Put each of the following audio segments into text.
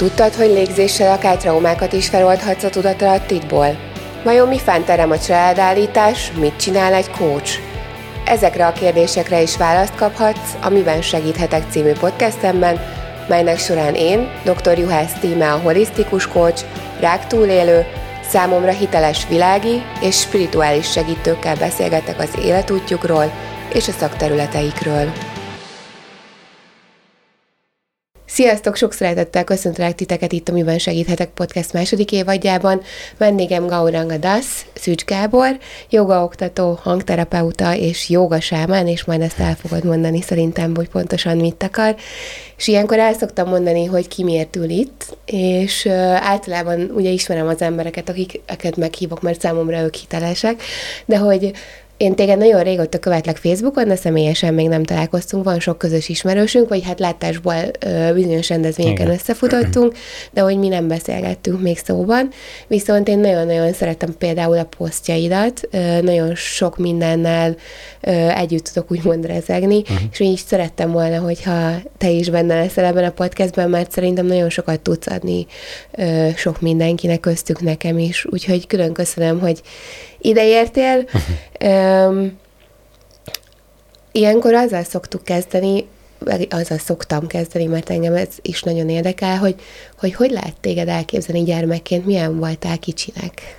Tudtad, hogy légzéssel akár traumákat is feloldhatsz a tudatalattidból? Vajon mi fánterem a családállítás, mit csinál egy coach? Ezekre a kérdésekre is választ kaphatsz a Miben segíthetek című podcastemben, melynek során én, dr. Juhász Tíme a holisztikus coach, rák túlélő, számomra hiteles világi és spirituális segítőkkel beszélgetek az életútjukról és a szakterületeikről. Sziasztok, sok szeretettel köszöntelek titeket itt a Miben Segíthetek podcast második évadjában. Vendégem Gauranga Das, Szűcs Gábor, jogaoktató, hangterapeuta és jogasámán, és majd ezt el fogod mondani szerintem, hogy pontosan mit akar. És ilyenkor el szoktam mondani, hogy ki miért ül itt, és általában ugye ismerem az embereket, akiket meghívok, mert számomra ők hitelesek, de hogy én téged nagyon régóta követlek Facebookon, de személyesen még nem találkoztunk, van sok közös ismerősünk, vagy hát látásból ö, bizonyos rendezvényeken Igen. összefutottunk, de hogy mi nem beszélgettünk még szóban. Viszont én nagyon-nagyon szeretem például a posztjaidat, ö, nagyon sok mindennel ö, együtt tudok úgymond rezegni, uh-huh. és így szerettem volna, hogyha te is benne leszel ebben a podcastben, mert szerintem nagyon sokat tudsz adni ö, sok mindenkinek, köztük nekem is. Úgyhogy külön köszönöm, hogy ideértél. um, ilyenkor azzal szoktuk kezdeni, azzal szoktam kezdeni, mert engem ez is nagyon érdekel, hogy hogy, hogy lehet téged elképzelni gyermekként, milyen voltál kicsinek?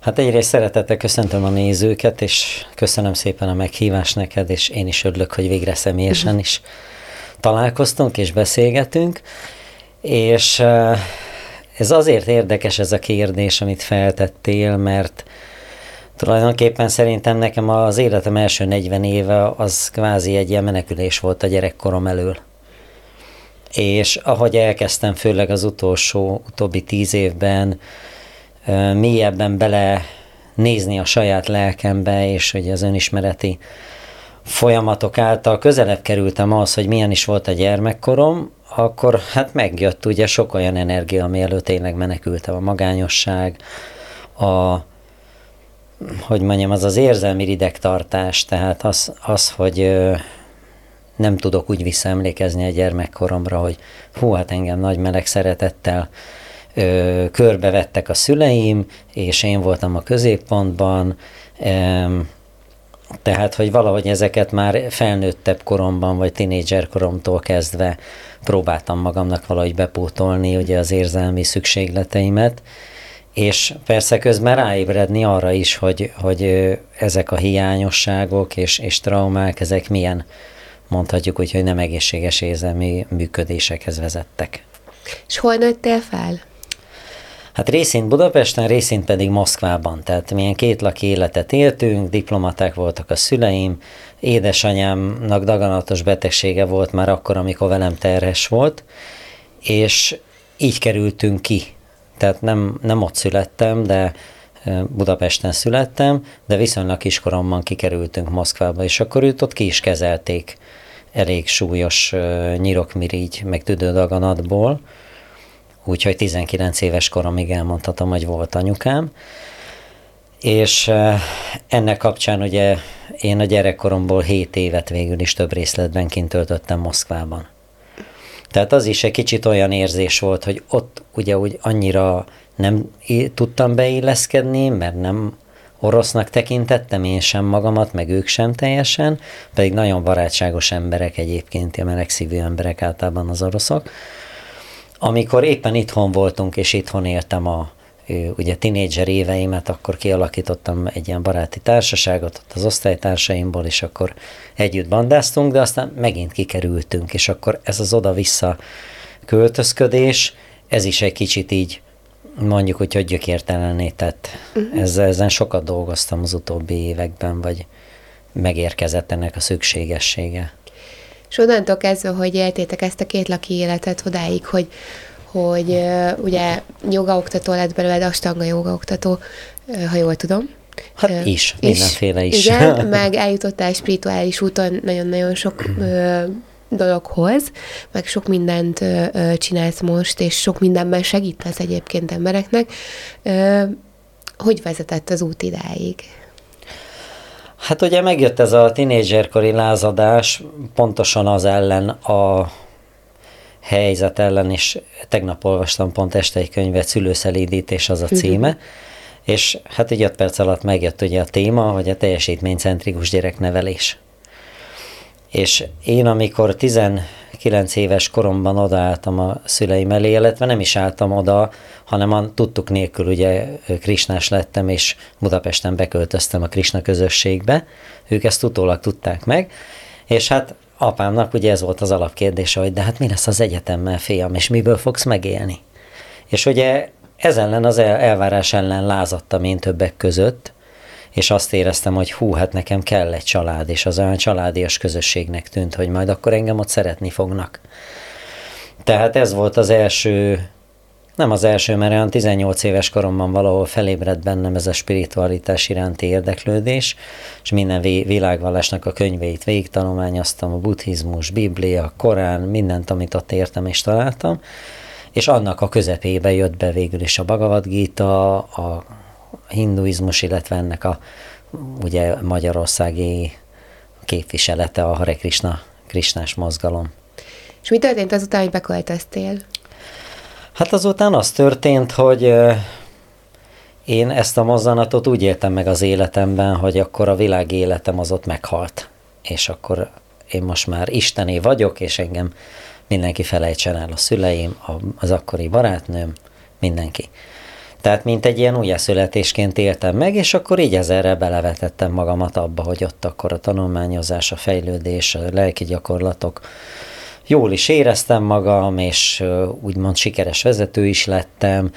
Hát egyrészt szeretettel köszöntöm a nézőket, és köszönöm szépen a meghívást neked, és én is örülök, hogy végre személyesen is találkoztunk és beszélgetünk. És ez azért érdekes ez a kérdés, amit feltettél, mert tulajdonképpen szerintem nekem az életem első 40 éve az kvázi egy ilyen menekülés volt a gyerekkorom elől. És ahogy elkezdtem, főleg az utolsó, utóbbi tíz évben mélyebben bele nézni a saját lelkembe, és hogy az önismereti folyamatok által közelebb kerültem az, hogy milyen is volt a gyermekkorom, akkor hát megjött ugye sok olyan energia, ami előtt tényleg menekültem, a magányosság, a, hogy mondjam, az az érzelmi ridegtartás, tehát az, az hogy nem tudok úgy visszaemlékezni a gyermekkoromra, hogy hú, hát engem nagy meleg szeretettel ö, körbevettek a szüleim, és én voltam a középpontban, ö, tehát, hogy valahogy ezeket már felnőttebb koromban, vagy tinédzser koromtól kezdve próbáltam magamnak valahogy bepótolni ugye az érzelmi szükségleteimet, és persze közben ráébredni arra is, hogy, hogy ezek a hiányosságok és, és traumák, ezek milyen, mondhatjuk úgy, hogy nem egészséges érzelmi működésekhez vezettek. És hol nőttél fel? Hát részint Budapesten, részint pedig Moszkvában. Tehát milyen két laki életet éltünk, diplomaták voltak a szüleim, édesanyámnak daganatos betegsége volt már akkor, amikor velem terhes volt, és így kerültünk ki. Tehát nem, nem ott születtem, de Budapesten születtem, de viszonylag kiskoromban kikerültünk Moszkvába, és akkor őt ott ki is kezelték elég súlyos nyirokmirigy, meg tüdődaganatból, úgyhogy 19 éves koromig elmondhatom, hogy volt anyukám, és ennek kapcsán ugye én a gyerekkoromból 7 évet végül is több részletben kint töltöttem Moszkvában. Tehát az is egy kicsit olyan érzés volt, hogy ott ugye úgy annyira nem tudtam beilleszkedni, mert nem orosznak tekintettem én sem magamat, meg ők sem teljesen, pedig nagyon barátságos emberek egyébként, a melegszívű emberek általában az oroszok. Amikor éppen itthon voltunk, és itthon éltem a ugye tinédzser éveimet, akkor kialakítottam egy ilyen baráti társaságot ott az osztálytársaimból, és akkor együtt bandáztunk, de aztán megint kikerültünk, és akkor ez az oda-vissza költözködés, ez is egy kicsit így mondjuk, hogy hogy gyökértelené tett. Uh-huh. Ezzel, ezen sokat dolgoztam az utóbbi években, vagy megérkezett ennek a szükségessége. És onnantól kezdve, hogy éltétek ezt a két laki életet odáig, hogy, hogy uh, ugye jogaoktató lett belőled, astanga jogaoktató, uh, ha jól tudom. Hát uh, is, mindenféle is. Igen, meg eljutottál spirituális úton nagyon-nagyon sok uh, dologhoz, meg sok mindent ö, ö, csinálsz most, és sok mindenben segítesz egyébként embereknek. Ö, hogy vezetett az út idáig? Hát ugye megjött ez a tinédzserkori lázadás pontosan az ellen a helyzet ellen, és tegnap olvastam pont este egy könyvet, Szülőszelídítés az a címe, uh-huh. és hát egy öt perc alatt megjött ugye a téma, hogy a teljesítménycentrikus gyereknevelés. És én, amikor 19 éves koromban odaálltam a szüleim elé, illetve nem is álltam oda, hanem a tudtuk nélkül ugye krisnás lettem, és Budapesten beköltöztem a krisna közösségbe, ők ezt utólag tudták meg, és hát apámnak ugye ez volt az alapkérdése, hogy de hát mi lesz az egyetemmel, fiam, és miből fogsz megélni? És ugye ez ellen az elvárás ellen lázadtam én többek között, és azt éreztem, hogy hú, hát nekem kell egy család, és az olyan családias közösségnek tűnt, hogy majd akkor engem ott szeretni fognak. Tehát ez volt az első, nem az első, mert olyan 18 éves koromban valahol felébredt bennem ez a spiritualitás iránti érdeklődés, és minden világvallásnak a könyveit végig tanulmányoztam, a buddhizmus, biblia, korán, mindent, amit ott értem és találtam, és annak a közepébe jött be végül is a Bhagavad Gita, a hinduizmus, illetve ennek a ugye magyarországi képviselete a Hare Krishna, Krishnás mozgalom. És mi történt azután, hogy beköltöztél? Hát azután az történt, hogy én ezt a mozzanatot úgy éltem meg az életemben, hogy akkor a világ életem az ott meghalt. És akkor én most már Istené vagyok, és engem mindenki felejtsen el, a szüleim, az akkori barátnőm, mindenki. Tehát mint egy ilyen újjászületésként éltem meg, és akkor így ezerre belevetettem magamat abba, hogy ott akkor a tanulmányozás, a fejlődés, a lelki gyakorlatok. Jól is éreztem magam, és úgymond sikeres vezető is lettem,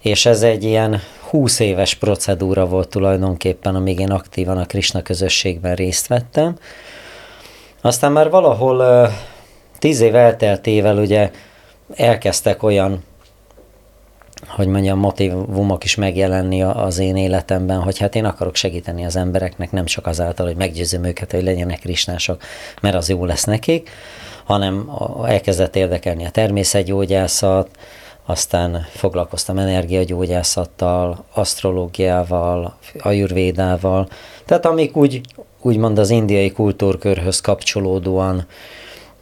és ez egy ilyen 20 éves procedúra volt tulajdonképpen, amíg én aktívan a Krishna közösségben részt vettem. Aztán már valahol 10 év elteltével ugye elkezdtek olyan hogy mondjam, motivumok is megjelenni az én életemben, hogy hát én akarok segíteni az embereknek, nem csak azáltal, hogy meggyőzöm őket, hogy legyenek krisnások, mert az jó lesz nekik, hanem elkezdett érdekelni a természetgyógyászat, aztán foglalkoztam energiagyógyászattal, asztrológiával, ajurvédával, tehát amik úgy, úgymond az indiai kultúrkörhöz kapcsolódóan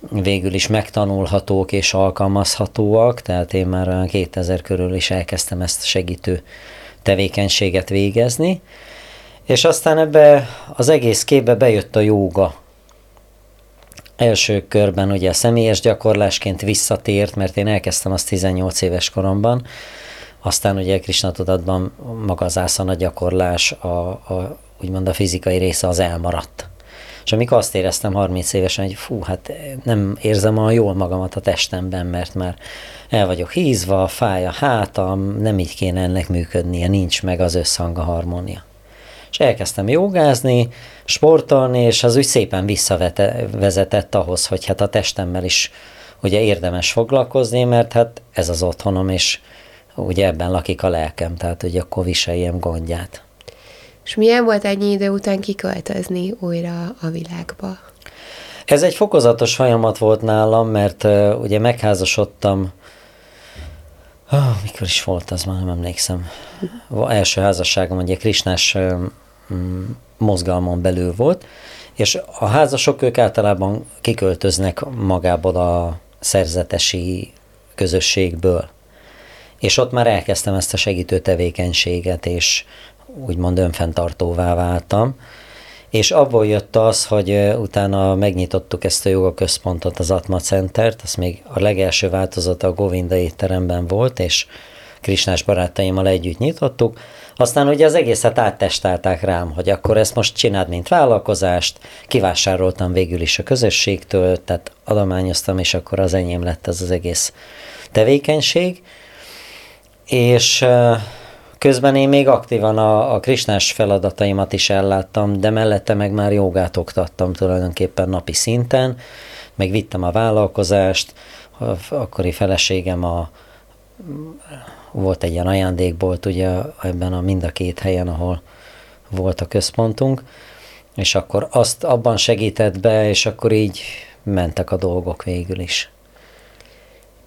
végül is megtanulhatók és alkalmazhatóak, tehát én már olyan 2000 körül is elkezdtem ezt segítő tevékenységet végezni, és aztán ebbe az egész képbe bejött a jóga. Első körben ugye a személyes gyakorlásként visszatért, mert én elkezdtem azt 18 éves koromban, aztán ugye Krishna tudatban maga az ászana gyakorlás, a, a, úgymond a fizikai része az elmaradt. És amikor azt éreztem 30 évesen, hogy fú, hát nem érzem olyan jól magamat a testemben, mert már el vagyok hízva, fáj a hátam, nem így kéne ennek működnie, nincs meg az összhang, a harmónia. És elkezdtem jogázni, sportolni, és az úgy szépen visszavezetett ahhoz, hogy hát a testemmel is ugye érdemes foglalkozni, mert hát ez az otthonom, és ugye ebben lakik a lelkem, tehát hogy akkor viseljem gondját. És milyen volt ennyi idő után kiköltözni újra a világba? Ez egy fokozatos folyamat volt nálam, mert uh, ugye megházasodtam, oh, mikor is volt az, már nem emlékszem. Első házasságom ugye Krisnás uh, mozgalmon belül volt, és a házasok ők általában kiköltöznek magából a szerzetesi közösségből. És ott már elkezdtem ezt a segítő tevékenységet, és úgymond önfenntartóvá váltam, és abból jött az, hogy utána megnyitottuk ezt a joga központot, az Atma Centert, az még a legelső változata a Govinda étteremben volt, és Krisnás barátaimmal együtt nyitottuk. Aztán ugye az egészet áttestálták rám, hogy akkor ezt most csináld, mint vállalkozást, kivásároltam végül is a közösségtől, tehát adományoztam, és akkor az enyém lett ez az egész tevékenység. És Közben én még aktívan a, a krisnás feladataimat is elláttam, de mellette meg már jogát oktattam tulajdonképpen napi szinten, meg vittem a vállalkozást, a, akkori feleségem a, volt egy ilyen ajándékbolt ugye ebben a mind a két helyen, ahol volt a központunk, és akkor azt abban segített be, és akkor így mentek a dolgok végül is.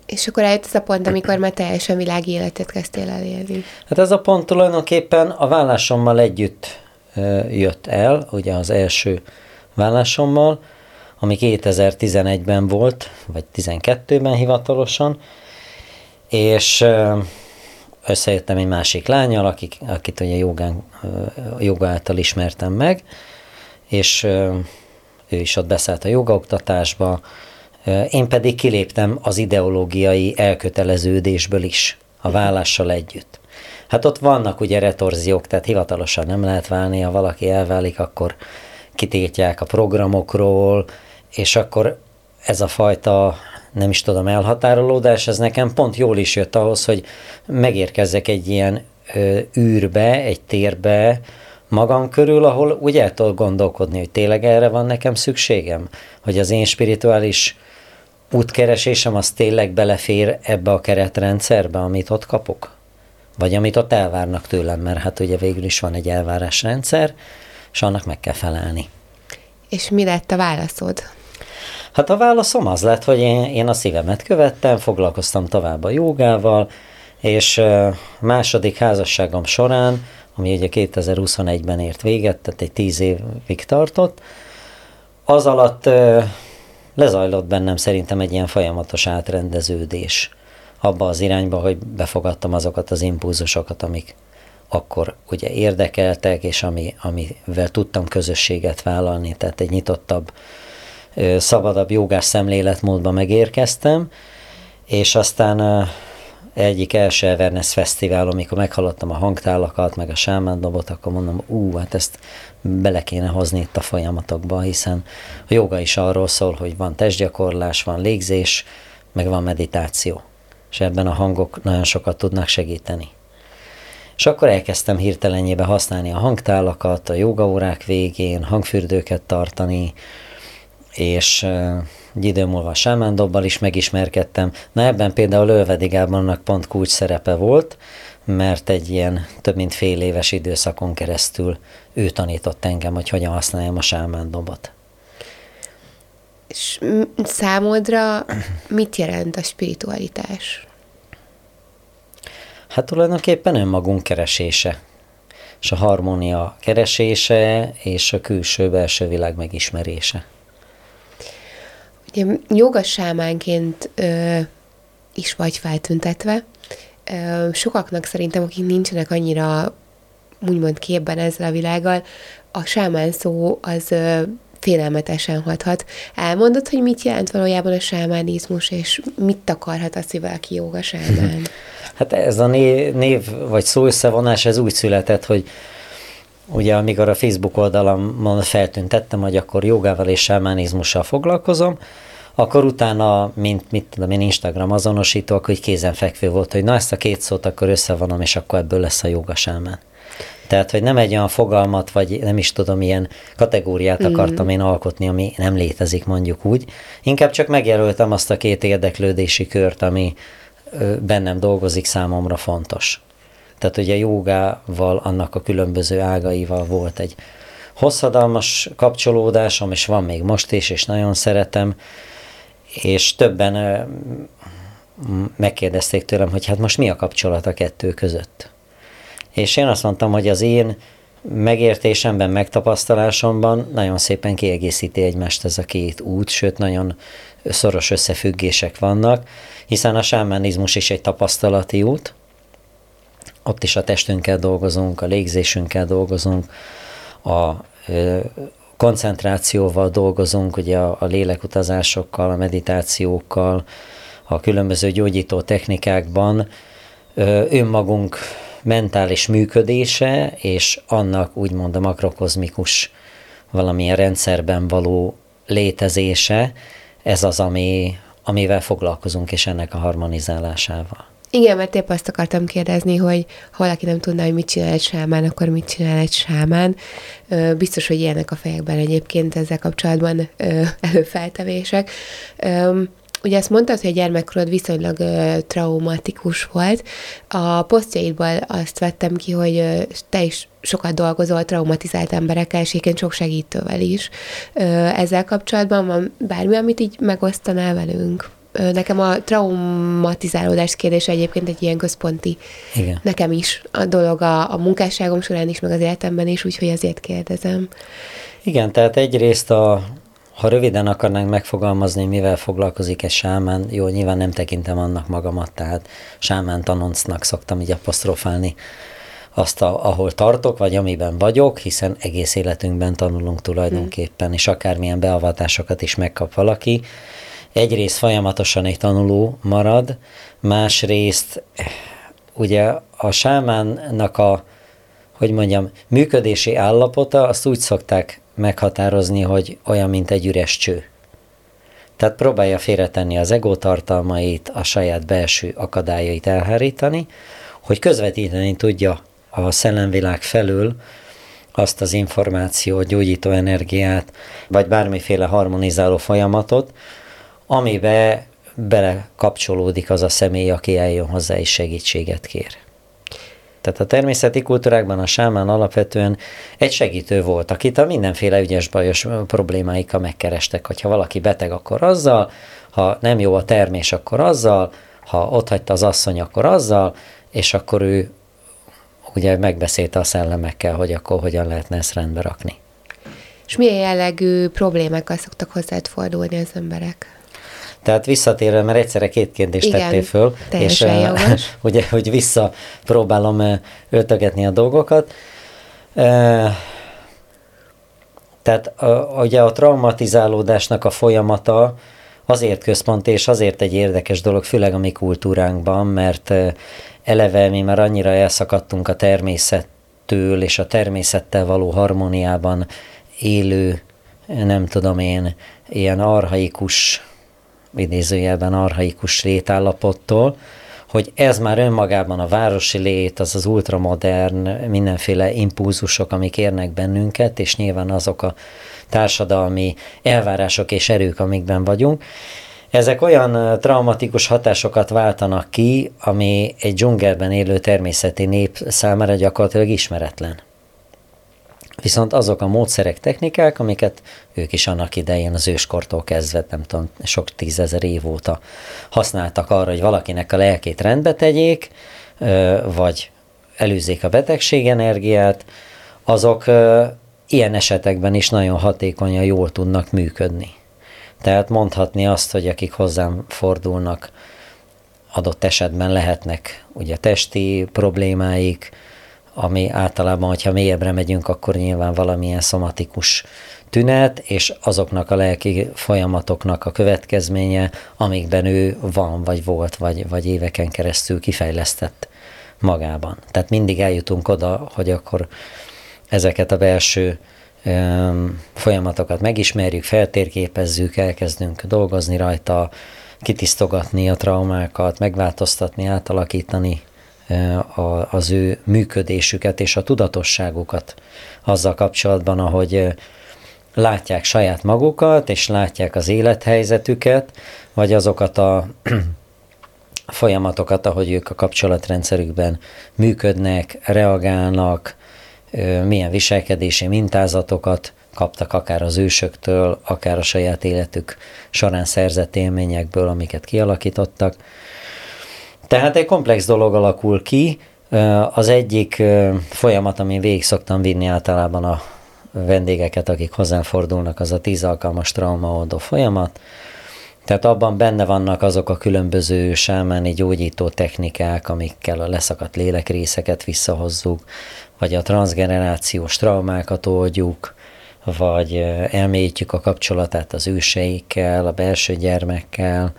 És akkor eljött ez a pont, amikor már teljesen világi életet kezdtél el élni. Hát ez a pont tulajdonképpen a vállásommal együtt jött el, ugye az első vállásommal, ami 2011-ben volt, vagy 12-ben hivatalosan, és összejöttem egy másik lányal, akik, akit ugye jogán, joga által ismertem meg, és ő is ott beszállt a jogaoktatásba, én pedig kiléptem az ideológiai elköteleződésből is, a vállással együtt. Hát ott vannak ugye retorziók, tehát hivatalosan nem lehet válni, ha valaki elválik, akkor kitétják a programokról, és akkor ez a fajta nem is tudom, elhatárolódás, ez nekem pont jól is jött ahhoz, hogy megérkezzek egy ilyen ö, űrbe, egy térbe magam körül, ahol úgy el tudok gondolkodni, hogy tényleg erre van nekem szükségem, hogy az én spirituális útkeresésem az tényleg belefér ebbe a keretrendszerbe, amit ott kapok? Vagy amit ott elvárnak tőlem, mert hát ugye végül is van egy elvárásrendszer, és annak meg kell felelni. És mi lett a válaszod? Hát a válaszom az lett, hogy én, én a szívemet követtem, foglalkoztam tovább a jogával, és második házasságom során, ami ugye 2021-ben ért véget, tehát egy tíz évig tartott, az alatt lezajlott bennem szerintem egy ilyen folyamatos átrendeződés abba az irányba, hogy befogadtam azokat az impulzusokat, amik akkor ugye érdekeltek, és ami, amivel tudtam közösséget vállalni, tehát egy nyitottabb szabadabb jogás szemléletmódba megérkeztem, és aztán egyik első Everness Fesztivál, amikor meghallottam a hangtálakat, meg a sámán dobot, akkor mondom, ú, hát ezt bele kéne hozni itt a folyamatokba, hiszen a joga is arról szól, hogy van testgyakorlás, van légzés, meg van meditáció. És ebben a hangok nagyon sokat tudnak segíteni. És akkor elkezdtem hirtelenjébe használni a hangtálakat, a jogaórák végén, hangfürdőket tartani, és egy idő múlva a sámándobbal is megismerkedtem. Na ebben például Ölvedi Gábornak pont kulcs szerepe volt, mert egy ilyen több mint fél éves időszakon keresztül ő tanított engem, hogy hogyan használjam a sámándobot. És számodra mit jelent a spiritualitás? Hát tulajdonképpen önmagunk keresése, és a harmónia keresése, és a külső-belső világ megismerése. Ugye joga sámánként ö, is vagy feltüntetve. Sokaknak szerintem, akik nincsenek annyira úgymond képben ezzel a világgal, a sámán szó az félelmetesen hathat. Elmondod, hogy mit jelent valójában a sámánizmus, és mit takarhat az, hogy valaki joga sámán? Hát ez a név, név vagy szó összevonás, ez úgy született, hogy ugye amikor a Facebook oldalamon feltüntettem, hogy akkor jogával és sámánizmussal foglalkozom, akkor utána, mint mit tudom én, Instagram azonosító, akkor kézenfekvő volt, hogy na ezt a két szót akkor összevonom, és akkor ebből lesz a joga sámán. Tehát, hogy nem egy olyan fogalmat, vagy nem is tudom, ilyen kategóriát mm. akartam én alkotni, ami nem létezik, mondjuk úgy. Inkább csak megjelöltem azt a két érdeklődési kört, ami bennem dolgozik, számomra fontos. Tehát ugye jogával, annak a különböző ágaival volt egy hosszadalmas kapcsolódásom, és van még most is, és nagyon szeretem, és többen megkérdezték tőlem, hogy hát most mi a kapcsolat a kettő között. És én azt mondtam, hogy az én megértésemben, megtapasztalásomban nagyon szépen kiegészíti egymást ez a két út, sőt nagyon szoros összefüggések vannak, hiszen a sámánizmus is egy tapasztalati út, ott is a testünkkel dolgozunk, a légzésünkkel dolgozunk, a koncentrációval dolgozunk, ugye a, a lélekutazásokkal, a meditációkkal, a különböző gyógyító technikákban önmagunk mentális működése, és annak úgymond a makrokozmikus valamilyen rendszerben való létezése, ez az, ami, amivel foglalkozunk, és ennek a harmonizálásával. Igen, mert épp azt akartam kérdezni, hogy ha valaki nem tudná, hogy mit csinál egy sámán, akkor mit csinál egy sámán. Biztos, hogy ilyenek a fejekben egyébként ezzel kapcsolatban előfeltevések. Ugye ezt mondtad, hogy a gyermekkorod viszonylag ö, traumatikus volt. A posztjaidból azt vettem ki, hogy ö, te is sokat dolgozol traumatizált emberekkel, és egyébként sok segítővel is. Ö, ezzel kapcsolatban van bármi, amit így megosztanál velünk? Nekem a traumatizálódás kérdése egyébként egy ilyen központi, Igen. nekem is a dolog a, a munkásságom során is, meg az életemben is, úgyhogy azért kérdezem. Igen, tehát egyrészt a ha röviden akarnánk megfogalmazni, mivel foglalkozik egy sámán, jó, nyilván nem tekintem annak magamat, tehát sámán tanoncnak szoktam így apostrofálni azt, a, ahol tartok, vagy amiben vagyok, hiszen egész életünkben tanulunk tulajdonképpen, hmm. és akármilyen beavatásokat is megkap valaki. Egyrészt folyamatosan egy tanuló marad, másrészt ugye a sámánnak a, hogy mondjam, működési állapota, azt úgy szokták meghatározni, hogy olyan, mint egy üres cső. Tehát próbálja félretenni az ego tartalmait, a saját belső akadályait elhárítani, hogy közvetíteni tudja a szellemvilág felül azt az információt, gyógyító energiát, vagy bármiféle harmonizáló folyamatot, amibe bele kapcsolódik az a személy, aki eljön hozzá és segítséget kér. Tehát a természeti kultúrákban a sámán alapvetően egy segítő volt, akit a mindenféle ügyes bajos problémáikkal megkerestek. Hogyha valaki beteg, akkor azzal, ha nem jó a termés, akkor azzal, ha ott hagyta az asszony, akkor azzal, és akkor ő ugye megbeszélte a szellemekkel, hogy akkor hogyan lehetne ezt rendbe rakni. És milyen jellegű problémákkal szoktak hozzád fordulni az emberek? Tehát visszatérve, mert egyszerre két kérdést Igen, tettél föl, és uh, ugye, hogy visszapróbálom uh, öltögetni a dolgokat. Uh, tehát uh, ugye a traumatizálódásnak a folyamata azért központ és azért egy érdekes dolog, főleg a mi kultúránkban, mert eleve mi már annyira elszakadtunk a természettől, és a természettel való harmóniában élő, nem tudom én, ilyen arhaikus idézőjelben arhaikus létállapottól, hogy ez már önmagában a városi lét, az az ultramodern, mindenféle impulzusok, amik érnek bennünket, és nyilván azok a társadalmi elvárások és erők, amikben vagyunk, ezek olyan traumatikus hatásokat váltanak ki, ami egy dzsungelben élő természeti nép számára gyakorlatilag ismeretlen. Viszont azok a módszerek, technikák, amiket ők is annak idején az őskortól kezdve, nem tudom, sok tízezer év óta használtak arra, hogy valakinek a lelkét rendbe tegyék, vagy előzzék a betegség energiát, azok ilyen esetekben is nagyon hatékonyan jól tudnak működni. Tehát mondhatni azt, hogy akik hozzám fordulnak, adott esetben lehetnek ugye testi problémáik, ami általában, hogyha mélyebbre megyünk, akkor nyilván valamilyen szomatikus tünet, és azoknak a lelki folyamatoknak a következménye, amikben ő van, vagy volt, vagy, vagy éveken keresztül kifejlesztett magában. Tehát mindig eljutunk oda, hogy akkor ezeket a belső öm, folyamatokat megismerjük, feltérképezzük, elkezdünk dolgozni rajta, kitisztogatni a traumákat, megváltoztatni, átalakítani az ő működésüket és a tudatosságukat azzal kapcsolatban, ahogy látják saját magukat, és látják az élethelyzetüket, vagy azokat a folyamatokat, ahogy ők a kapcsolatrendszerükben működnek, reagálnak, milyen viselkedési mintázatokat kaptak akár az ősöktől, akár a saját életük során szerzett élményekből, amiket kialakítottak. Tehát egy komplex dolog alakul ki. Az egyik folyamat, amin végig szoktam vinni általában a vendégeket, akik hozzám fordulnak, az a tíz alkalmas traumaoldó folyamat. Tehát abban benne vannak azok a különböző sámáni gyógyító technikák, amikkel a leszakadt lélekrészeket visszahozzuk, vagy a transgenerációs traumákat oldjuk, vagy elmélyítjük a kapcsolatát az őseikkel, a belső gyermekkel,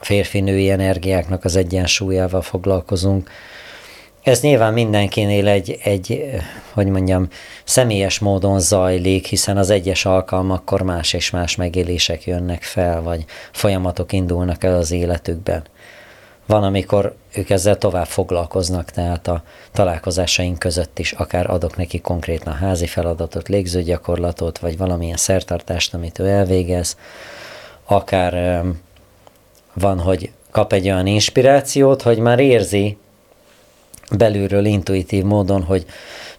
férfi-női energiáknak az egyensúlyával foglalkozunk. Ez nyilván mindenkinél egy, egy, hogy mondjam, személyes módon zajlik, hiszen az egyes alkalmakkor más és más megélések jönnek fel, vagy folyamatok indulnak el az életükben. Van, amikor ők ezzel tovább foglalkoznak, tehát a találkozásaink között is akár adok neki konkrétan házi feladatot, légzőgyakorlatot, vagy valamilyen szertartást, amit ő elvégez, akár van, hogy kap egy olyan inspirációt, hogy már érzi belülről intuitív módon, hogy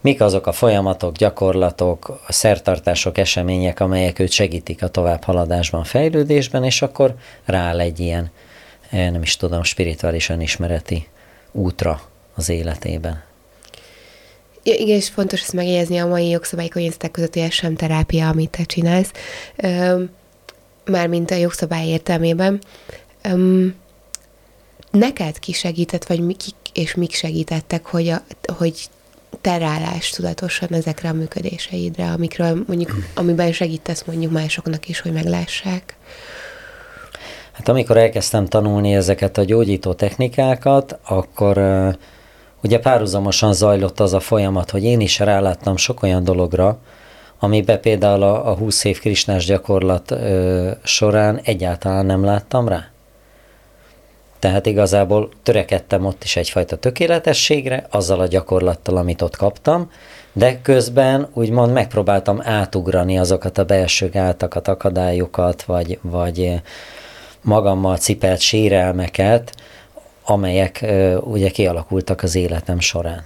mik azok a folyamatok, gyakorlatok, a szertartások, események, amelyek őt segítik a továbbhaladásban, fejlődésben, és akkor rááll egy ilyen, eh, nem is tudom, spirituálisan ismereti útra az életében. Ja, igen, és fontos ezt megjegyezni a mai jogszabályi környezetek között, hogy ez sem terápia, amit te csinálsz, mármint a jogszabály értelmében. Öm, neked ki segített, vagy mi, kik és mik segítettek, hogy, a, hogy te rálás tudatosan ezekre a működéseidre, amikről mondjuk, amiben segítesz mondjuk másoknak is, hogy meglássák? Hát amikor elkezdtem tanulni ezeket a gyógyító technikákat, akkor ugye párhuzamosan zajlott az a folyamat, hogy én is ráláttam sok olyan dologra, amiben például a, a 20 év krisnás gyakorlat ö, során egyáltalán nem láttam rá. Tehát igazából törekedtem ott is egyfajta tökéletességre, azzal a gyakorlattal, amit ott kaptam, de közben úgymond megpróbáltam átugrani azokat a belső gátakat, akadályokat, vagy, vagy magammal cipelt sérelmeket, amelyek ugye kialakultak az életem során.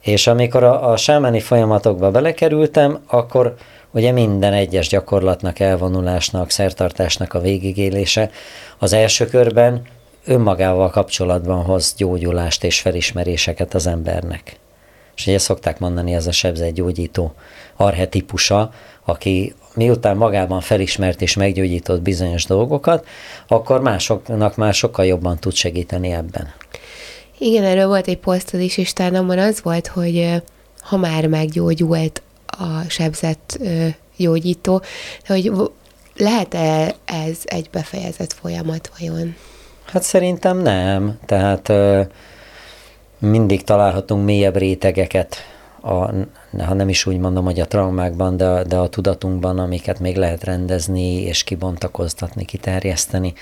És amikor a, a sámáni folyamatokba belekerültem, akkor ugye minden egyes gyakorlatnak, elvonulásnak, szertartásnak a végigélése az első körben önmagával kapcsolatban hoz gyógyulást és felismeréseket az embernek. És ugye szokták mondani, ez a sebzetgyógyító arhetipusa, aki miután magában felismert és meggyógyított bizonyos dolgokat, akkor másoknak már sokkal jobban tud segíteni ebben. Igen, erről volt egy posztod is, és talán az volt, hogy ha már meggyógyult a sebzett gyógyító, hogy lehet-e ez egy befejezett folyamat vajon? Hát szerintem nem. Tehát mindig találhatunk mélyebb rétegeket, a, ha nem is úgy mondom, hogy a traumákban, de, de a tudatunkban, amiket még lehet rendezni és kibontakoztatni, kiterjeszteni.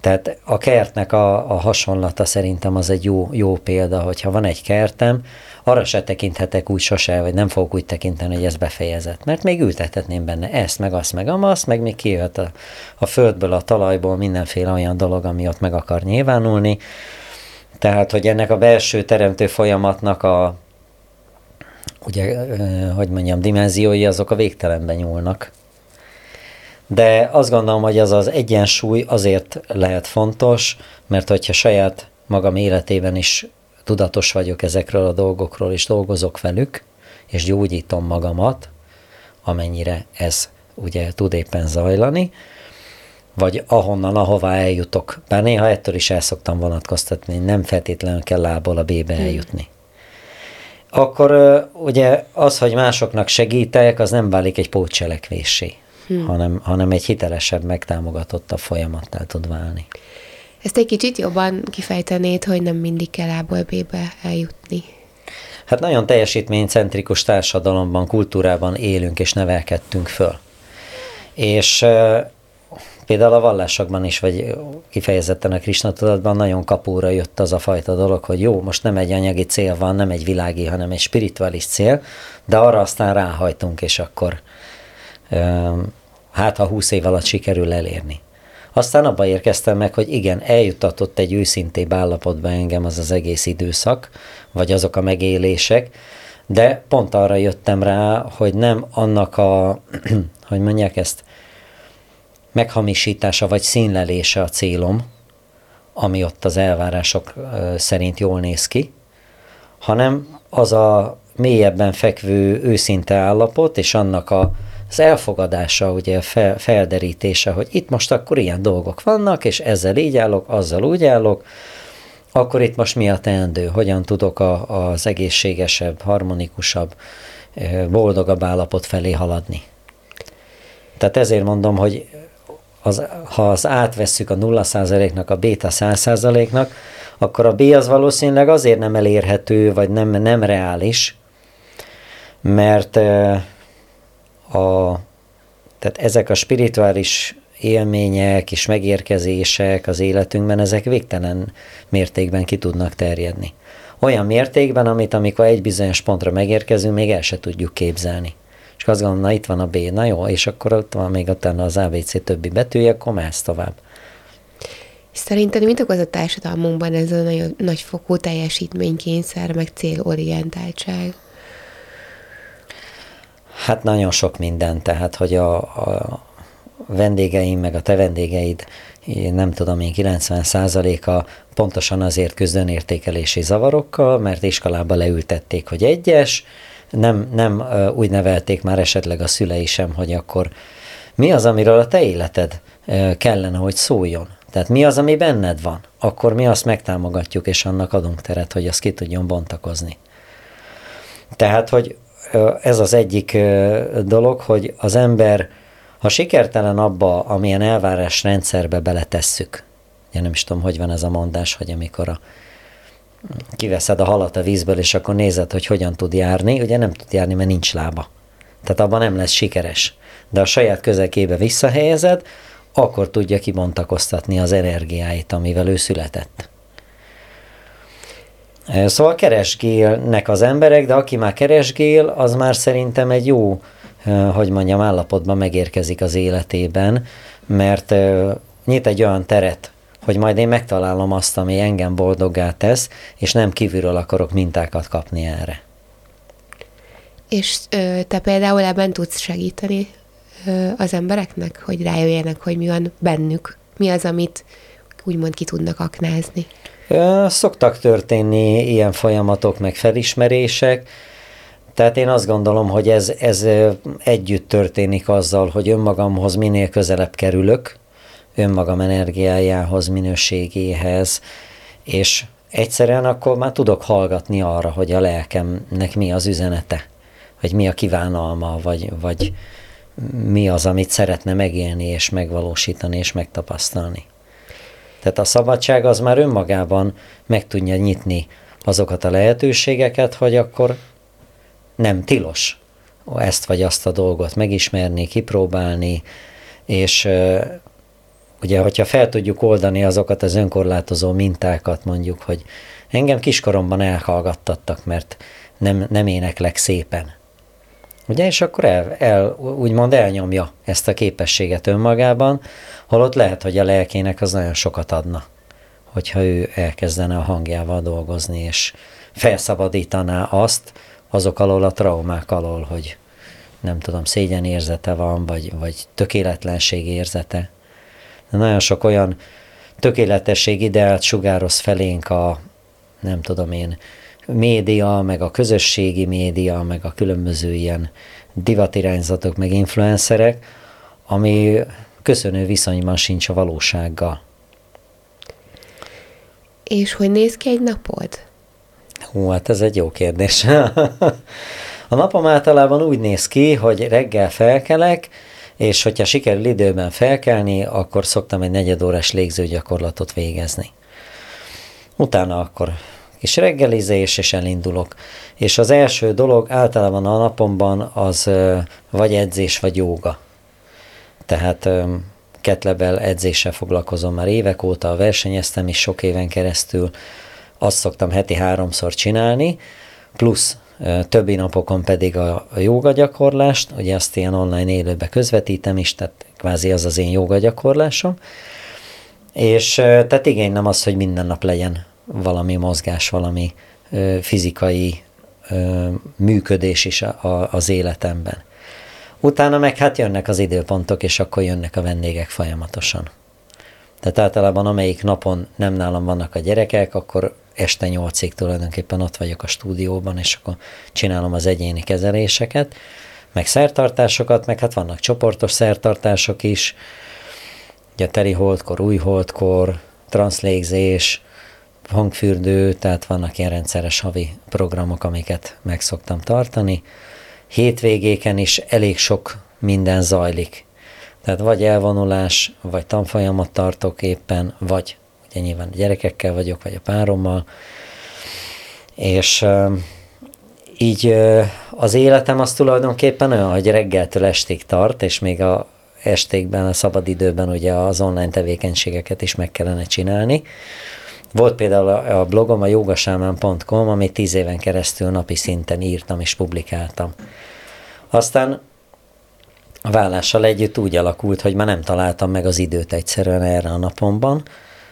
Tehát a kertnek a, a hasonlata szerintem az egy jó, jó példa, hogyha van egy kertem, arra se tekinthetek úgy sose, vagy nem fogok úgy tekinteni, hogy ez befejezett. Mert még ültethetném benne ezt, meg azt, meg amazt, meg még kijöhet a, a földből, a talajból mindenféle olyan dolog, ami ott meg akar nyilvánulni. Tehát, hogy ennek a belső teremtő folyamatnak a, ugye, hogy mondjam, dimenziói azok a végtelenben nyúlnak. De azt gondolom, hogy az az egyensúly azért lehet fontos, mert hogyha saját magam életében is tudatos vagyok ezekről a dolgokról, és dolgozok velük, és gyógyítom magamat, amennyire ez ugye tud éppen zajlani, vagy ahonnan, ahová eljutok. Bár néha ettől is el szoktam vonatkoztatni, nem feltétlenül kell lából a B-be hmm. eljutni. Akkor ugye az, hogy másoknak segítek, az nem válik egy pótcselekvésé, hmm. hanem, hanem egy hitelesebb, megtámogatottabb folyamattá tud válni. Ezt egy kicsit jobban kifejtenéd, hogy nem mindig kell A-ból B-be eljutni. Hát nagyon teljesítménycentrikus társadalomban, kultúrában élünk és nevelkedtünk föl. És e, például a vallásokban is, vagy kifejezetten a Krisna tudatban nagyon kapóra jött az a fajta dolog, hogy jó, most nem egy anyagi cél van, nem egy világi, hanem egy spirituális cél, de arra aztán ráhajtunk, és akkor e, hát ha húsz év alatt sikerül elérni. Aztán abba érkeztem meg, hogy igen, eljutatott egy őszintébb állapotba engem az az egész időszak, vagy azok a megélések, de pont arra jöttem rá, hogy nem annak a, hogy mondják ezt, meghamisítása vagy színlelése a célom, ami ott az elvárások szerint jól néz ki, hanem az a mélyebben fekvő őszinte állapot, és annak a az elfogadása, ugye fel, felderítése, hogy itt most akkor ilyen dolgok vannak, és ezzel így állok, azzal úgy állok, akkor itt most mi a teendő, hogyan tudok a, az egészségesebb, harmonikusabb, boldogabb állapot felé haladni. Tehát ezért mondom, hogy az, ha az átvesszük a 0%-nak a béta 100%-nak, akkor a B az valószínűleg azért nem elérhető, vagy nem, nem reális, mert a, tehát ezek a spirituális élmények és megérkezések az életünkben, ezek végtelen mértékben ki tudnak terjedni. Olyan mértékben, amit amikor egy bizonyos pontra megérkezünk, még el se tudjuk képzelni. És azt gondolom, na itt van a B, na jó, és akkor ott van még utána az ABC többi betűje, akkor mász tovább. Szerinted mit okoz a társadalmunkban ez a nagyon nagyfokú teljesítménykényszer, meg célorientáltság? Hát nagyon sok minden, tehát hogy a, a vendégeim, meg a te vendégeid nem tudom én, 90%-a pontosan azért küzd önértékelési zavarokkal, mert iskolába leültették, hogy egyes, nem, nem úgy nevelték már esetleg a szülei sem, hogy akkor mi az, amiről a te életed kellene, hogy szóljon. Tehát mi az, ami benned van, akkor mi azt megtámogatjuk, és annak adunk teret, hogy az ki tudjon bontakozni. Tehát, hogy ez az egyik dolog, hogy az ember, ha sikertelen abba, amilyen elvárás rendszerbe beletesszük, ugye nem is tudom, hogy van ez a mondás, hogy amikor a, kiveszed a halat a vízből, és akkor nézed, hogy hogyan tud járni, ugye nem tud járni, mert nincs lába. Tehát abban nem lesz sikeres. De a saját közelkébe visszahelyezed, akkor tudja kibontakoztatni az energiáit, amivel ő született. Szóval keresgélnek az emberek, de aki már keresgél, az már szerintem egy jó, hogy mondjam, állapotban megérkezik az életében, mert nyit egy olyan teret, hogy majd én megtalálom azt, ami engem boldoggá tesz, és nem kívülről akarok mintákat kapni erre. És ö, te például ebben tudsz segíteni ö, az embereknek, hogy rájöjjenek, hogy mi van bennük, mi az, amit úgymond ki tudnak aknázni? Szoktak történni ilyen folyamatok, meg felismerések, tehát én azt gondolom, hogy ez, ez együtt történik azzal, hogy önmagamhoz minél közelebb kerülök, önmagam energiájához, minőségéhez, és egyszerűen akkor már tudok hallgatni arra, hogy a lelkemnek mi az üzenete, vagy mi a kívánalma, vagy, vagy mi az, amit szeretne megélni, és megvalósítani, és megtapasztalni. Tehát a szabadság az már önmagában meg tudja nyitni azokat a lehetőségeket, hogy akkor nem tilos ezt vagy azt a dolgot megismerni, kipróbálni, és ugye, hogyha fel tudjuk oldani azokat az önkorlátozó mintákat, mondjuk, hogy engem kiskoromban elhallgattattak, mert nem, nem éneklek szépen. Ugye, és akkor el, el, úgymond elnyomja ezt a képességet önmagában, holott lehet, hogy a lelkének az nagyon sokat adna, hogyha ő elkezdene a hangjával dolgozni, és felszabadítaná azt azok alól a traumák alól, hogy nem tudom, szégyen érzete van, vagy, vagy tökéletlenség érzete. De nagyon sok olyan tökéletesség ideált sugároz felénk a, nem tudom én, média, meg a közösségi média, meg a különböző ilyen divatirányzatok, meg influencerek, ami köszönő viszonyban sincs a valósággal. És hogy néz ki egy napod? Hú, hát ez egy jó kérdés. a napom általában úgy néz ki, hogy reggel felkelek, és hogyha sikerül időben felkelni, akkor szoktam egy negyedórás légzőgyakorlatot végezni. Utána akkor kis reggelizés, és elindulok. És az első dolog általában a napomban az vagy edzés, vagy jóga. Tehát ketlebel edzéssel foglalkozom már évek óta, versenyeztem is sok éven keresztül, azt szoktam heti háromszor csinálni, plusz többi napokon pedig a joga gyakorlást, ugye azt ilyen online élőbe közvetítem is, tehát kvázi az az én joga gyakorlásom, és tehát igény nem az, hogy minden nap legyen valami mozgás, valami ö, fizikai ö, működés is a, a, az életemben. Utána meg hát jönnek az időpontok, és akkor jönnek a vendégek folyamatosan. Tehát általában amelyik napon nem nálam vannak a gyerekek, akkor este nyolcig tulajdonképpen ott vagyok a stúdióban, és akkor csinálom az egyéni kezeléseket, meg szertartásokat, meg hát vannak csoportos szertartások is, ugye teri holdkor, új holdkor, transzlégzés, hangfürdő, tehát vannak ilyen rendszeres havi programok, amiket meg szoktam tartani. Hétvégéken is elég sok minden zajlik. Tehát vagy elvonulás, vagy tanfolyamat tartok éppen, vagy ugye nyilván a gyerekekkel vagyok, vagy a párommal. És így az életem az tulajdonképpen olyan, hogy reggeltől estig tart, és még a estékben, a szabadidőben ugye az online tevékenységeket is meg kellene csinálni. Volt például a blogom, a jogasámán.com, amit tíz éven keresztül napi szinten írtam és publikáltam. Aztán a vállással együtt úgy alakult, hogy már nem találtam meg az időt egyszerűen erre a napomban,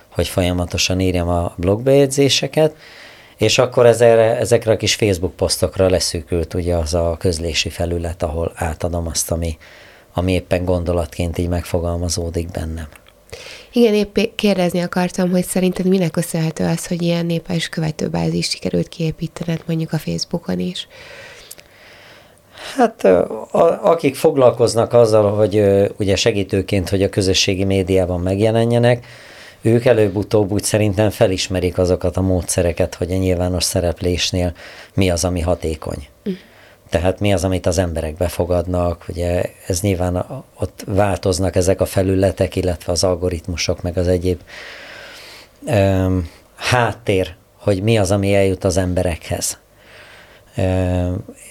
hogy folyamatosan írjam a blogbejegyzéseket, és akkor ezekre, ezekre a kis Facebook posztokra leszűkült ugye az a közlési felület, ahol átadom azt, ami, ami éppen gondolatként így megfogalmazódik bennem. Igen, épp kérdezni akartam, hogy szerinted minek köszönhető az, hogy ilyen népes követőbázis sikerült kiépítened mondjuk a Facebookon is? Hát a, akik foglalkoznak azzal, hogy ugye segítőként, hogy a közösségi médiában megjelenjenek, ők előbb-utóbb úgy szerintem felismerik azokat a módszereket, hogy a nyilvános szereplésnél mi az, ami hatékony. Mm. Tehát mi az, amit az emberek befogadnak, ugye ez nyilván ott változnak ezek a felületek, illetve az algoritmusok, meg az egyéb um, háttér, hogy mi az, ami eljut az emberekhez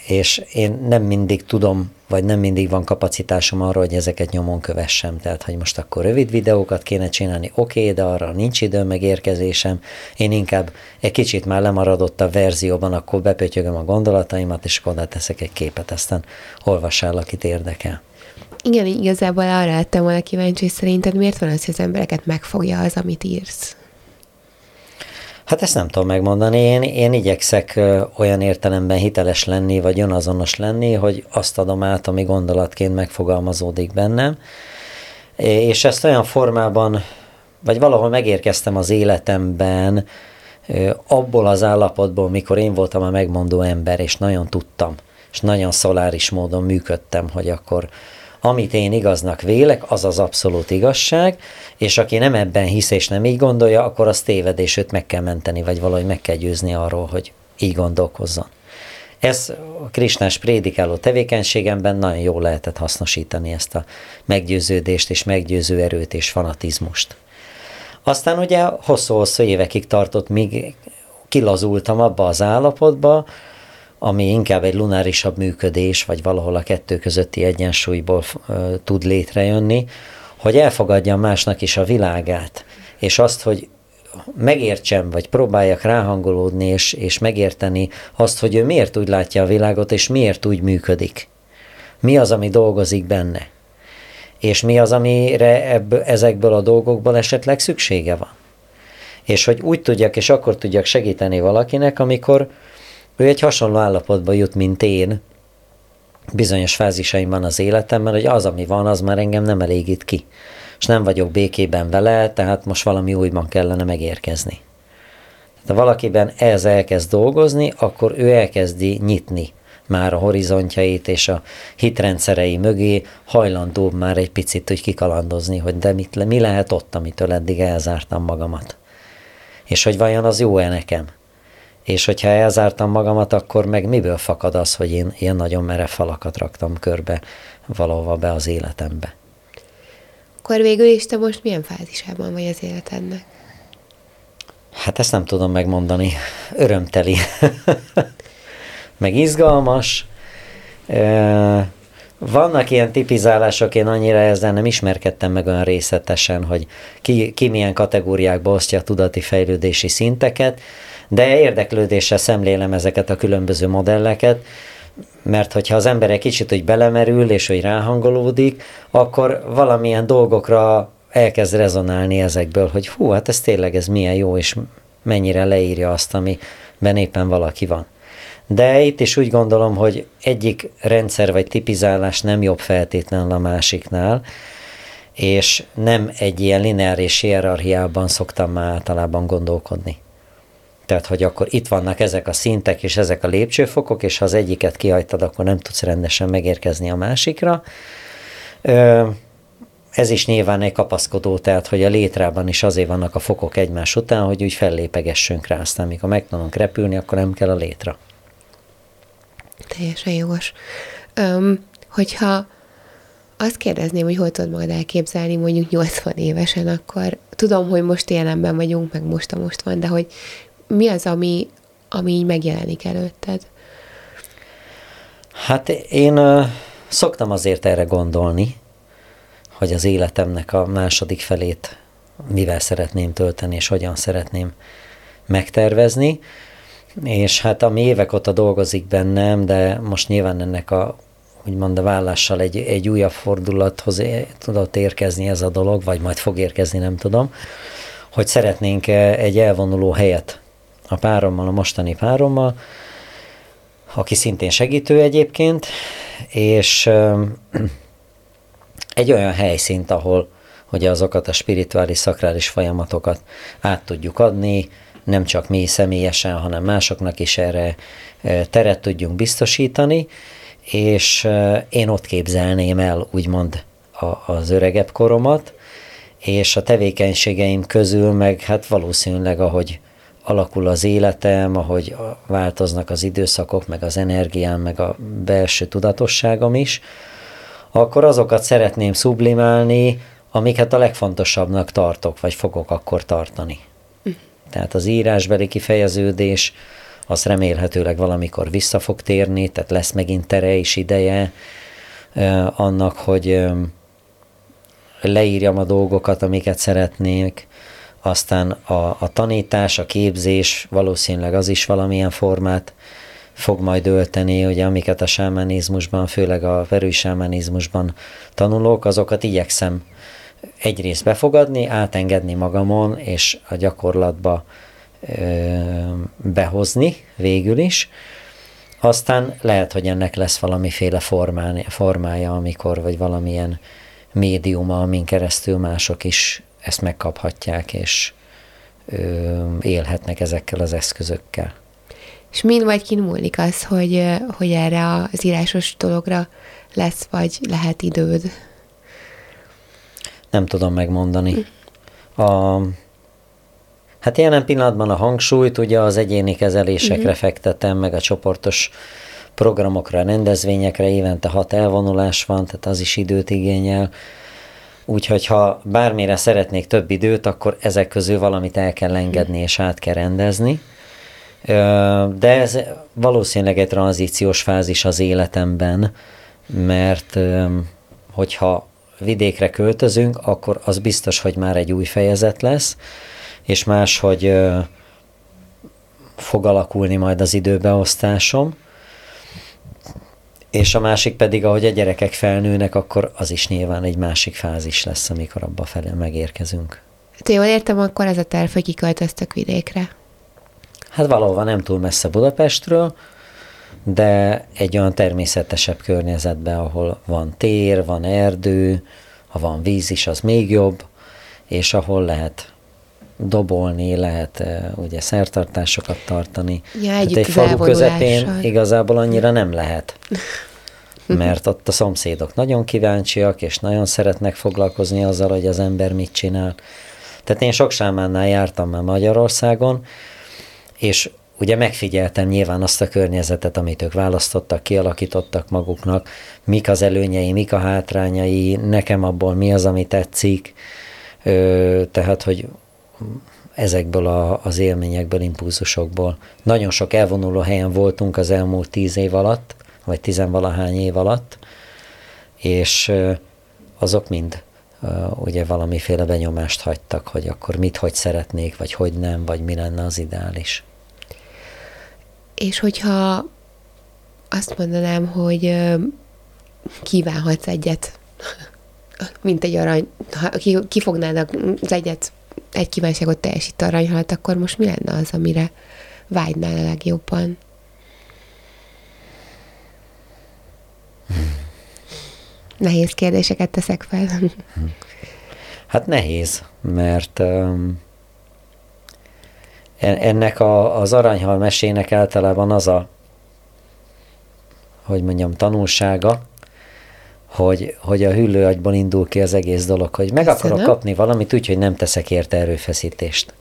és én nem mindig tudom, vagy nem mindig van kapacitásom arra, hogy ezeket nyomon kövessem. Tehát, hogy most akkor rövid videókat kéne csinálni, oké, okay, de arra nincs idő megérkezésem. Én inkább egy kicsit már lemaradott a verzióban, akkor bepötyögöm a gondolataimat, és akkor oda teszek egy képet, aztán olvassál, akit érdekel. Igen, igazából arra lettem volna kíváncsi, hogy szerinted miért van az, hogy az embereket megfogja az, amit írsz? Hát ezt nem tudom megmondani. Én, én igyekszek olyan értelemben hiteles lenni, vagy önazonos lenni, hogy azt adom át, ami gondolatként megfogalmazódik bennem. És ezt olyan formában, vagy valahol megérkeztem az életemben, abból az állapotból, mikor én voltam a megmondó ember, és nagyon tudtam, és nagyon szoláris módon működtem, hogy akkor amit én igaznak vélek, az az abszolút igazság, és aki nem ebben hisz és nem így gondolja, akkor az téved, és őt meg kell menteni, vagy valahogy meg kell győzni arról, hogy így gondolkozzon. Ez a Krisnás prédikáló tevékenységemben nagyon jól lehetett hasznosítani ezt a meggyőződést és meggyőző erőt és fanatizmust. Aztán ugye hosszú-hosszú évekig tartott, míg kilazultam abba az állapotba, ami inkább egy lunárisabb működés, vagy valahol a kettő közötti egyensúlyból tud létrejönni, hogy elfogadjam másnak is a világát, és azt, hogy megértsem, vagy próbáljak ráhangolódni, és, és megérteni azt, hogy ő miért úgy látja a világot, és miért úgy működik. Mi az, ami dolgozik benne. És mi az, amire ebből, ezekből a dolgokból esetleg szüksége van. És hogy úgy tudjak, és akkor tudjak segíteni valakinek, amikor, ő egy hasonló állapotba jut, mint én, bizonyos fázisaimban az életemben, hogy az, ami van, az már engem nem elégít ki. És nem vagyok békében vele, tehát most valami újban kellene megérkezni. Ha valakiben ez elkezd dolgozni, akkor ő elkezdi nyitni már a horizontjait és a hitrendszerei mögé hajlandóbb már egy picit hogy kikalandozni, hogy de mit, mi lehet ott, amitől eddig elzártam magamat. És hogy vajon az jó-e nekem? És hogyha elzártam magamat, akkor meg miből fakad az, hogy én ilyen nagyon merev falakat raktam körbe valahova be az életembe. Akkor végül is te most milyen fázisában vagy az életednek? Hát ezt nem tudom megmondani. Örömteli. meg izgalmas. Vannak ilyen tipizálások, én annyira ezzel nem ismerkedtem meg olyan részletesen, hogy ki, ki milyen kategóriákba osztja a tudati fejlődési szinteket, de érdeklődéssel szemlélem ezeket a különböző modelleket, mert hogyha az ember egy kicsit hogy belemerül, és hogy ráhangolódik, akkor valamilyen dolgokra elkezd rezonálni ezekből, hogy hú, hát ez tényleg ez milyen jó, és mennyire leírja azt, amiben éppen valaki van. De itt is úgy gondolom, hogy egyik rendszer vagy tipizálás nem jobb feltétlenül a másiknál, és nem egy ilyen lineáris hierarchiában szoktam már általában gondolkodni. Tehát, hogy akkor itt vannak ezek a szintek és ezek a lépcsőfokok, és ha az egyiket kihagytad, akkor nem tudsz rendesen megérkezni a másikra. Ez is nyilván egy kapaszkodó, tehát, hogy a létrában is azért vannak a fokok egymás után, hogy úgy fellépegessünk rá, aztán mikor meg tudunk repülni, akkor nem kell a létra. Teljesen jogos. Öm, hogyha azt kérdezném, hogy hol tudod magad elképzelni mondjuk 80 évesen, akkor tudom, hogy most jelenben vagyunk, meg most a most van, de hogy mi az, ami, ami így megjelenik előtted? Hát én uh, szoktam azért erre gondolni, hogy az életemnek a második felét mivel szeretném tölteni, és hogyan szeretném megtervezni. És hát ami évek óta dolgozik bennem, de most nyilván ennek a úgymond a vállással egy, egy újabb fordulathoz tudott érkezni ez a dolog, vagy majd fog érkezni, nem tudom, hogy szeretnénk egy elvonuló helyet a párommal, a mostani párommal, aki szintén segítő egyébként, és egy olyan helyszínt, ahol, hogy azokat a spirituális, szakrális folyamatokat át tudjuk adni, nem csak mi személyesen, hanem másoknak is erre teret tudjunk biztosítani, és én ott képzelném el, úgymond az öregebb koromat, és a tevékenységeim közül meg hát valószínűleg, ahogy alakul az életem, ahogy változnak az időszakok, meg az energiám, meg a belső tudatosságom is, akkor azokat szeretném sublimálni, amiket a legfontosabbnak tartok, vagy fogok akkor tartani. Tehát az írásbeli kifejeződés, az remélhetőleg valamikor vissza fog térni, tehát lesz megint tere és ideje annak, hogy leírjam a dolgokat, amiket szeretnék, aztán a, a tanítás, a képzés, valószínűleg az is valamilyen formát fog majd ölteni, ugye amiket a sámánizmusban, főleg a verői sámánizmusban tanulok, azokat igyekszem egyrészt befogadni, átengedni magamon, és a gyakorlatba ö, behozni végül is. Aztán lehet, hogy ennek lesz valamiféle formán, formája, amikor, vagy valamilyen médiuma, amin keresztül mások is ezt megkaphatják, és ö, élhetnek ezekkel az eszközökkel. És mind vagy kin múlik az, hogy, hogy erre az írásos dologra lesz, vagy lehet időd? Nem tudom megmondani. A, hát jelen pillanatban a hangsúlyt ugye az egyéni kezelésekre uh-huh. fektetem, meg a csoportos programokra, rendezvényekre, évente hat elvonulás van, tehát az is időt igényel. Úgyhogy ha bármire szeretnék több időt, akkor ezek közül valamit el kell engedni és át kell rendezni. De ez valószínűleg egy tranzíciós fázis az életemben, mert hogyha vidékre költözünk, akkor az biztos, hogy már egy új fejezet lesz, és máshogy fog alakulni majd az időbeosztásom. És a másik pedig, ahogy a gyerekek felnőnek, akkor az is nyilván egy másik fázis lesz, amikor abba felé megérkezünk. Hát jól értem, akkor ez a terv, hogy kiköltöztök vidékre. Hát valahova nem túl messze Budapestről, de egy olyan természetesebb környezetben, ahol van tér, van erdő, ha van víz is, az még jobb, és ahol lehet dobolni, lehet eh, ugye szertartásokat tartani. Ja, hát egy falu közepén igazából annyira nem lehet. Mert ott a szomszédok nagyon kíváncsiak, és nagyon szeretnek foglalkozni azzal, hogy az ember mit csinál. Tehát én sok sámánnál jártam már Magyarországon, és ugye megfigyeltem nyilván azt a környezetet, amit ők választottak, kialakítottak maguknak, mik az előnyei, mik a hátrányai, nekem abból mi az, ami tetszik, tehát, hogy ezekből a, az élményekből, impulzusokból. Nagyon sok elvonuló helyen voltunk az elmúlt tíz év alatt, vagy tizenvalahány év alatt, és azok mind ugye valamiféle benyomást hagytak, hogy akkor mit, hogy szeretnék, vagy hogy nem, vagy mi lenne az ideális. És hogyha azt mondanám, hogy kívánhatsz egyet, mint egy arany, ha kifognának az egyet, egy kívánságot teljesít aranyhalat, akkor most mi lenne az, amire vágynál a legjobban? Nehéz kérdéseket teszek fel. Hát nehéz, mert um, ennek a, az aranyhal mesének általában az a, hogy mondjam, tanulsága, hogy, hogy a hüllőagyból indul ki az egész dolog, hogy meg Köszönöm. akarok kapni valamit úgy, hogy nem teszek érte erőfeszítést.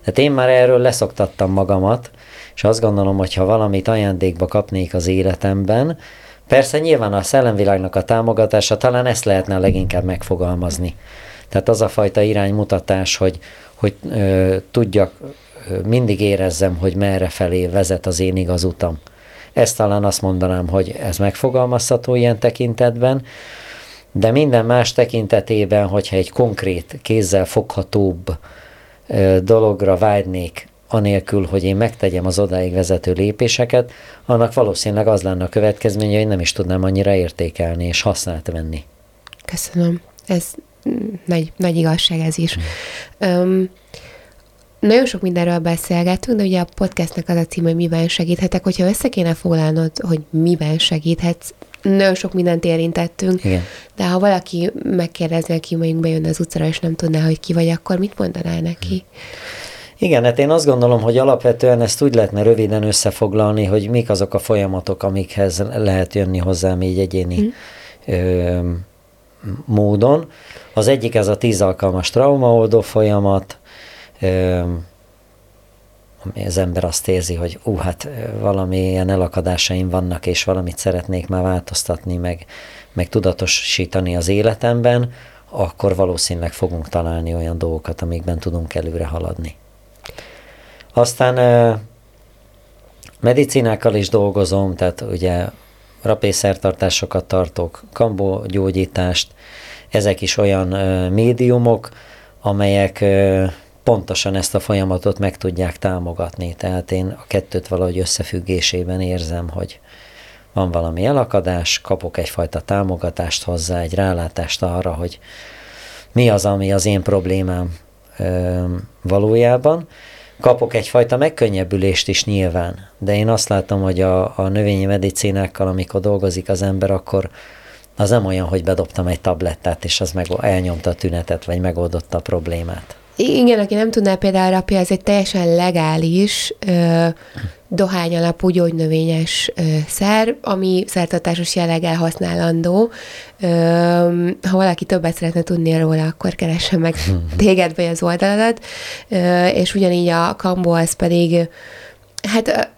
Tehát én már erről leszoktattam magamat, és azt gondolom, hogy ha valamit ajándékba kapnék az életemben, persze nyilván a szellemvilágnak a támogatása talán ezt lehetne leginkább megfogalmazni. Tehát az a fajta iránymutatás, hogy, hogy ö, tudjak mindig érezzem, hogy merre felé vezet az én igaz utam. Ezt talán azt mondanám, hogy ez megfogalmazható ilyen tekintetben, de minden más tekintetében, hogyha egy konkrét, kézzel foghatóbb dologra vágynék, anélkül, hogy én megtegyem az odáig vezető lépéseket, annak valószínűleg az lenne a következménye, hogy nem is tudnám annyira értékelni és használt venni. Köszönöm. Ez nagy, nagy igazság ez is. Um, nagyon sok mindenről beszélgetünk, de ugye a podcastnek az a cím, hogy miben segíthetek. Hogyha össze kéne foglalnod, hogy miben segíthetsz nagyon sok mindent érintettünk, Igen. de ha valaki megkérdezne, aki mondjuk bejönne az utcára, és nem tudná, hogy ki vagy, akkor mit mondanál neki? Igen, hát én azt gondolom, hogy alapvetően ezt úgy lehetne röviden összefoglalni, hogy mik azok a folyamatok, amikhez lehet jönni hozzám így egyéni mm. ö, módon. Az egyik ez a tíz alkalmas traumaoldó folyamat, ö, az ember azt érzi, hogy ú, hát valamilyen elakadásaim vannak, és valamit szeretnék már változtatni, meg, meg tudatosítani az életemben, akkor valószínűleg fogunk találni olyan dolgokat, amikben tudunk előre haladni. Aztán medicinákkal is dolgozom, tehát ugye rapészertartásokat tartok, kambó gyógyítást, ezek is olyan médiumok, amelyek pontosan ezt a folyamatot meg tudják támogatni. Tehát én a kettőt valahogy összefüggésében érzem, hogy van valami elakadás, kapok egyfajta támogatást hozzá, egy rálátást arra, hogy mi az, ami az én problémám valójában. Kapok egyfajta megkönnyebbülést is nyilván, de én azt látom, hogy a, a növényi medicinákkal, amikor dolgozik az ember, akkor az nem olyan, hogy bedobtam egy tablettát, és az meg elnyomta a tünetet, vagy megoldotta a problémát. Igen, aki nem tudná például rapja, ez egy teljesen legális ö, dohány alapú gyógynövényes ö, szer, ami szertartásos jelleggel használandó. Ö, ha valaki többet szeretne tudni róla, akkor keressen meg téged vagy az oldaladat. Ö, és ugyanígy a kambó az pedig Hát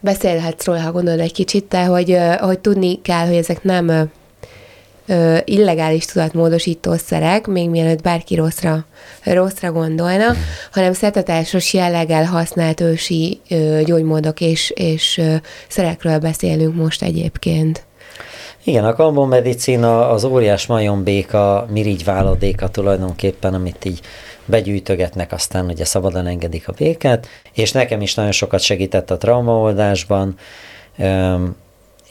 beszélhetsz róla, ha gondolod egy kicsit, de hogy, hogy tudni kell, hogy ezek nem ö, illegális tudatmódosító szerek, még mielőtt bárki rosszra, rosszra gondolna, hanem szertatásos jelleggel használt ősi ö, gyógymódok és, és ö, szerekről beszélünk most egyébként. Igen, a kambomedicina az óriás majombéka, mirigy váladéka tulajdonképpen, amit így begyűjtögetnek, aztán ugye szabadon engedik a békát, és nekem is nagyon sokat segített a traumaoldásban,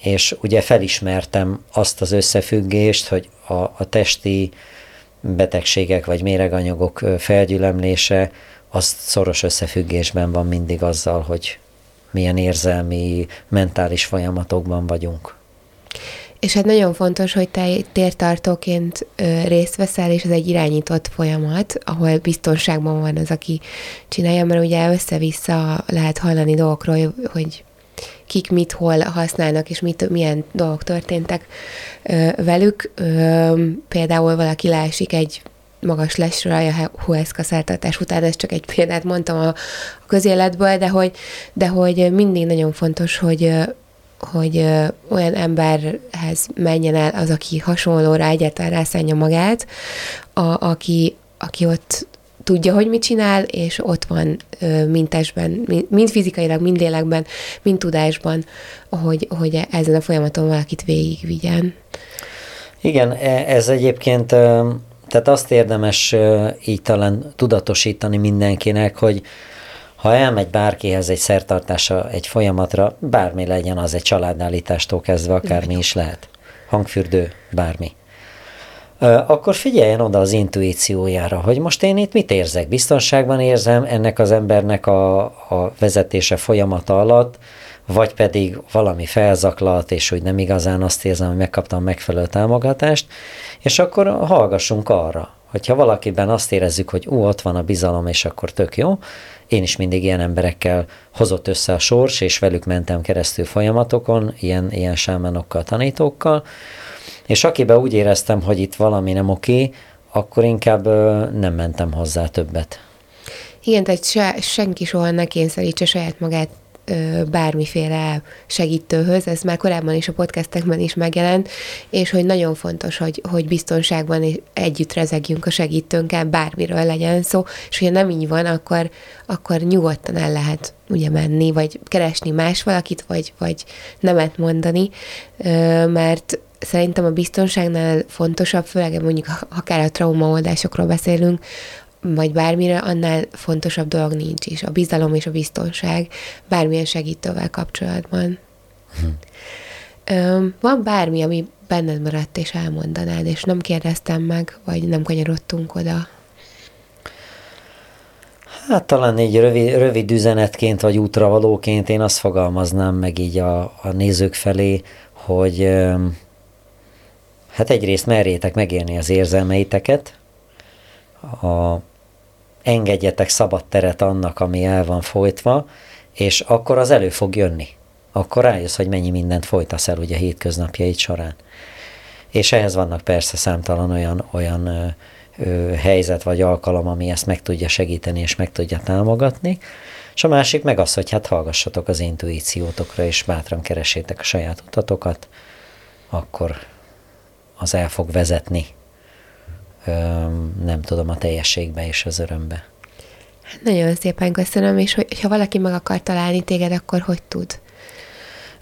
és ugye felismertem azt az összefüggést, hogy a, a testi betegségek vagy méreganyagok felgyülemlése az szoros összefüggésben van mindig azzal, hogy milyen érzelmi, mentális folyamatokban vagyunk. És hát nagyon fontos, hogy te tértartóként részt veszel, és ez egy irányított folyamat, ahol biztonságban van az, aki csinálja, mert ugye össze-vissza lehet hallani dolgokról, hogy kik mit hol használnak, és mit, milyen dolgok történtek velük. Például valaki leesik egy magas lesről a Hueszka szertartás után, ez csak egy példát mondtam a, a közéletből, de hogy, de hogy mindig nagyon fontos, hogy hogy olyan emberhez menjen el az, aki hasonlóra egyáltalán rászánja magát, a, aki, aki ott tudja, hogy mit csinál, és ott van mind testben, mind fizikailag, mind lélekben, mind tudásban, hogy, hogy ezen a folyamaton valakit végigvigyen. Igen, e, ez egyébként, tehát azt érdemes így talán tudatosítani mindenkinek, hogy ha elmegy bárkihez egy szertartása, egy folyamatra, bármi legyen az egy családállítástól kezdve, akármi is lehet. Hangfürdő, bármi akkor figyeljen oda az intuíciójára, hogy most én itt mit érzek, biztonságban érzem ennek az embernek a, a vezetése folyamata alatt, vagy pedig valami felzaklat, és úgy nem igazán azt érzem, hogy megkaptam megfelelő támogatást, és akkor hallgassunk arra, hogyha valakiben azt érezzük, hogy ú, ott van a bizalom, és akkor tök jó, én is mindig ilyen emberekkel hozott össze a sors, és velük mentem keresztül folyamatokon, ilyen, ilyen sámánokkal, tanítókkal, és akiben úgy éreztem, hogy itt valami nem oké, akkor inkább nem mentem hozzá többet. Igen, tehát se, senki soha ne kényszerítse saját magát bármiféle segítőhöz, ez már korábban is a podcastekben is megjelent, és hogy nagyon fontos, hogy, hogy biztonságban együtt rezegjünk a segítőnkkel, bármiről legyen szó, és hogyha nem így van, akkor, akkor nyugodtan el lehet ugye menni, vagy keresni más valakit, vagy, vagy nemet mondani, mert szerintem a biztonságnál fontosabb, főleg mondjuk akár a traumaoldásokról beszélünk, vagy bármire, annál fontosabb dolog nincs is. A bizalom és a biztonság bármilyen segítővel kapcsolatban. Hm. Van bármi, ami benned maradt, és elmondanád, és nem kérdeztem meg, vagy nem kanyarodtunk oda? Hát talán így rövid, rövid üzenetként, vagy útravalóként én azt fogalmaznám meg így a, a nézők felé, hogy Hát egyrészt merjétek megélni az érzelmeiteket, a, engedjetek szabad teret annak, ami el van folytva, és akkor az elő fog jönni. Akkor rájössz, hogy mennyi mindent folytasz el ugye hétköznapjaid során. És ehhez vannak persze számtalan olyan, olyan ö, ö, helyzet vagy alkalom, ami ezt meg tudja segíteni és meg tudja támogatni. És a másik meg az, hogy hát hallgassatok az intuíciótokra, és bátran keresétek a saját utatokat, akkor az el fog vezetni, nem tudom, a teljességbe és az örömbe. Hát nagyon szépen köszönöm, és hogy, ha valaki meg akar találni téged, akkor hogy tud?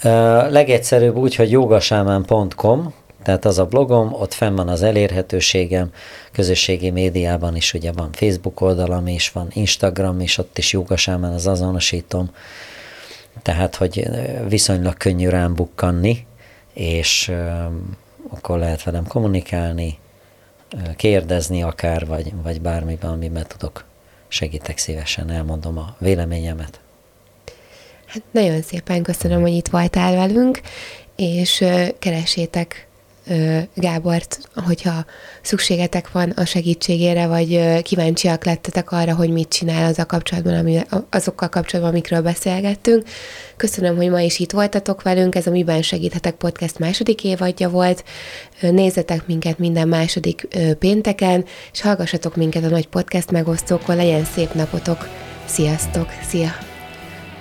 Uh, legegyszerűbb úgy, hogy jogasámán.com, tehát az a blogom, ott fenn van az elérhetőségem, közösségi médiában is ugye van Facebook oldalam is, van Instagram is, ott is jogasámán az azonosítom, tehát, hogy viszonylag könnyű rám bukkanni, és uh, akkor lehet velem kommunikálni, kérdezni akár, vagy, vagy bármiben, amiben tudok. Segítek szívesen, elmondom a véleményemet. Hát nagyon szépen köszönöm, hogy itt voltál velünk, és keresétek Gábort, hogyha szükségetek van a segítségére, vagy kíváncsiak lettetek arra, hogy mit csinál az a kapcsolatban, ami, azokkal kapcsolatban, amikről beszélgettünk. Köszönöm, hogy ma is itt voltatok velünk, ez a Miben Segíthetek podcast második évadja volt. Nézzetek minket minden második pénteken, és hallgassatok minket a nagy podcast megosztókon, legyen szép napotok. Sziasztok! Szia!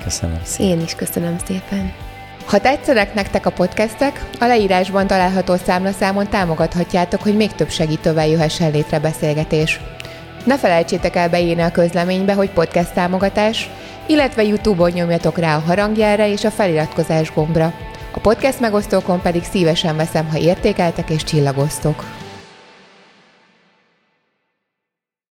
Köszönöm szépen! Én is köszönöm szépen! Ha tetszenek nektek a podcastek, a leírásban található számlaszámon támogathatjátok, hogy még több segítővel jöhessen létre beszélgetés. Ne felejtsétek el beírni a közleménybe, hogy podcast támogatás, illetve YouTube-on nyomjatok rá a harangjára és a feliratkozás gombra. A podcast megosztókon pedig szívesen veszem, ha értékeltek és csillagoztok.